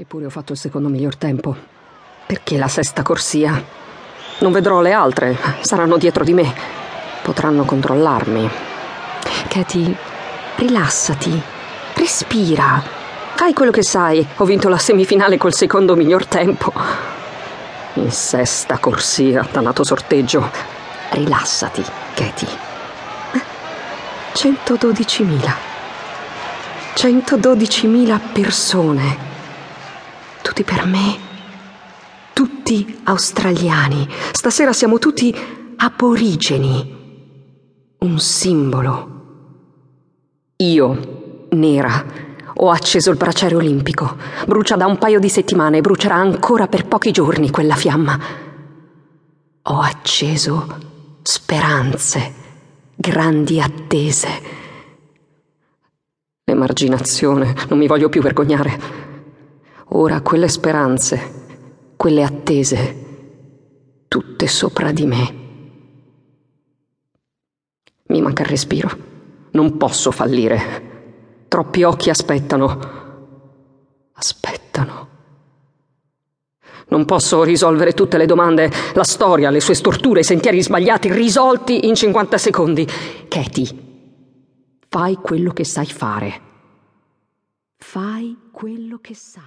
Eppure ho fatto il secondo miglior tempo. Perché la sesta corsia? Non vedrò le altre, saranno dietro di me. Potranno controllarmi. Katie, rilassati, respira. Fai quello che sai. Ho vinto la semifinale col secondo miglior tempo. In sesta corsia, dannato sorteggio. Rilassati, Katie. 112.000. 112.000 persone tutti per me, tutti australiani. Stasera siamo tutti aborigeni. Un simbolo. Io, nera, ho acceso il braciere olimpico. Brucia da un paio di settimane e brucerà ancora per pochi giorni quella fiamma. Ho acceso speranze, grandi attese. L'emarginazione, non mi voglio più vergognare. Ora quelle speranze, quelle attese, tutte sopra di me. Mi manca il respiro. Non posso fallire. Troppi occhi aspettano. Aspettano. Non posso risolvere tutte le domande, la storia, le sue storture, i sentieri sbagliati, risolti in 50 secondi. Katie, fai quello che sai fare. Fai quello che sai.